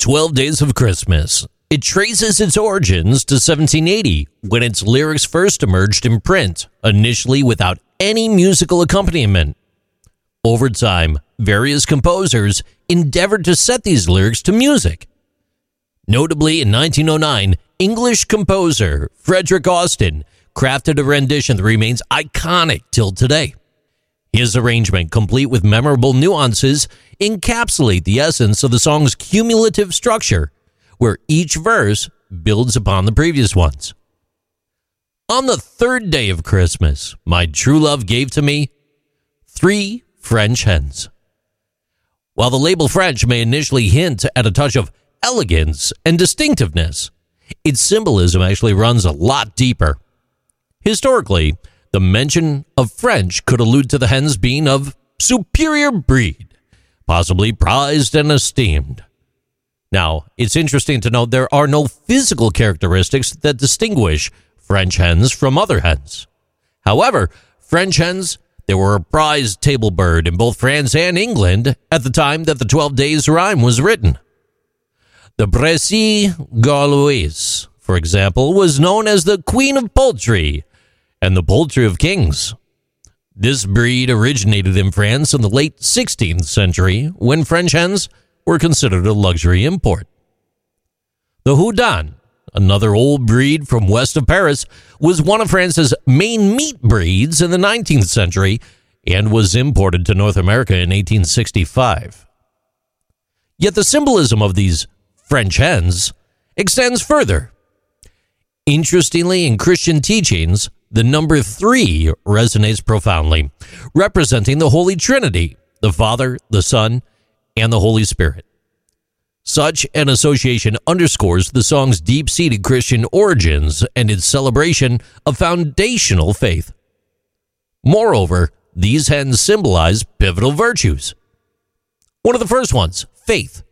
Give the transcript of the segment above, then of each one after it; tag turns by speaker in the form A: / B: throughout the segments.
A: 12 Days of Christmas. It traces its origins to 1780, when its lyrics first emerged in print, initially without any musical accompaniment. Over time, various composers endeavored to set these lyrics to music. Notably, in 1909, English composer Frederick Austin crafted a rendition that remains iconic till today. His arrangement, complete with memorable nuances, encapsulate the essence of the song's cumulative structure, where each verse builds upon the previous ones. On the third day of Christmas, my true love gave to me three French hens. While the label French may initially hint at a touch of elegance and distinctiveness, its symbolism actually runs a lot deeper. Historically, the mention of French could allude to the hens being of superior breed, possibly prized and esteemed. Now, it's interesting to note there are no physical characteristics that distinguish French hens from other hens. However, French hens, they were a prized table bird in both France and England at the time that the 12 Days Rhyme was written. The Bresse Gauloise, for example, was known as the Queen of Poultry and the Poultry of Kings. This breed originated in France in the late 16th century when French hens were considered a luxury import. The Houdan, another old breed from west of Paris, was one of France's main meat breeds in the 19th century and was imported to North America in 1865. Yet the symbolism of these French hens extends further. Interestingly, in Christian teachings, the number three resonates profoundly, representing the Holy Trinity, the Father, the Son, and the Holy Spirit. Such an association underscores the song's deep seated Christian origins and its celebration of foundational faith. Moreover, these hens symbolize pivotal virtues. One of the first ones, faith.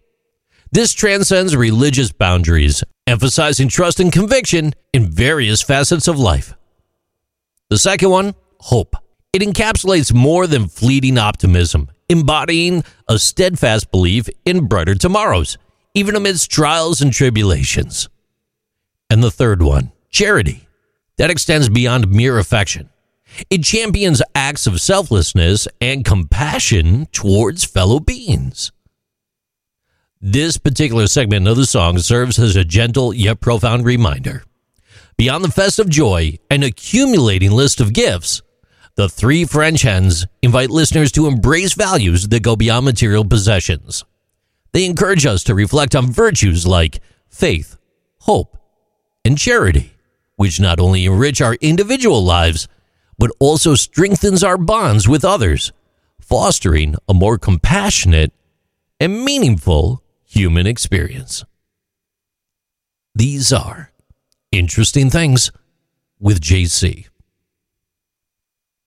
A: This transcends religious boundaries, emphasizing trust and conviction in various facets of life. The second one, hope. It encapsulates more than fleeting optimism, embodying a steadfast belief in brighter tomorrows, even amidst trials and tribulations. And the third one, charity. That extends beyond mere affection. It champions acts of selflessness and compassion towards fellow beings. This particular segment of the song serves as a gentle yet profound reminder. Beyond the festive joy and accumulating list of gifts, the three French hens invite listeners to embrace values that go beyond material possessions. They encourage us to reflect on virtues like faith, hope, and charity, which not only enrich our individual lives, but also strengthens our bonds with others, fostering a more compassionate and meaningful human experience. These are interesting things with JC.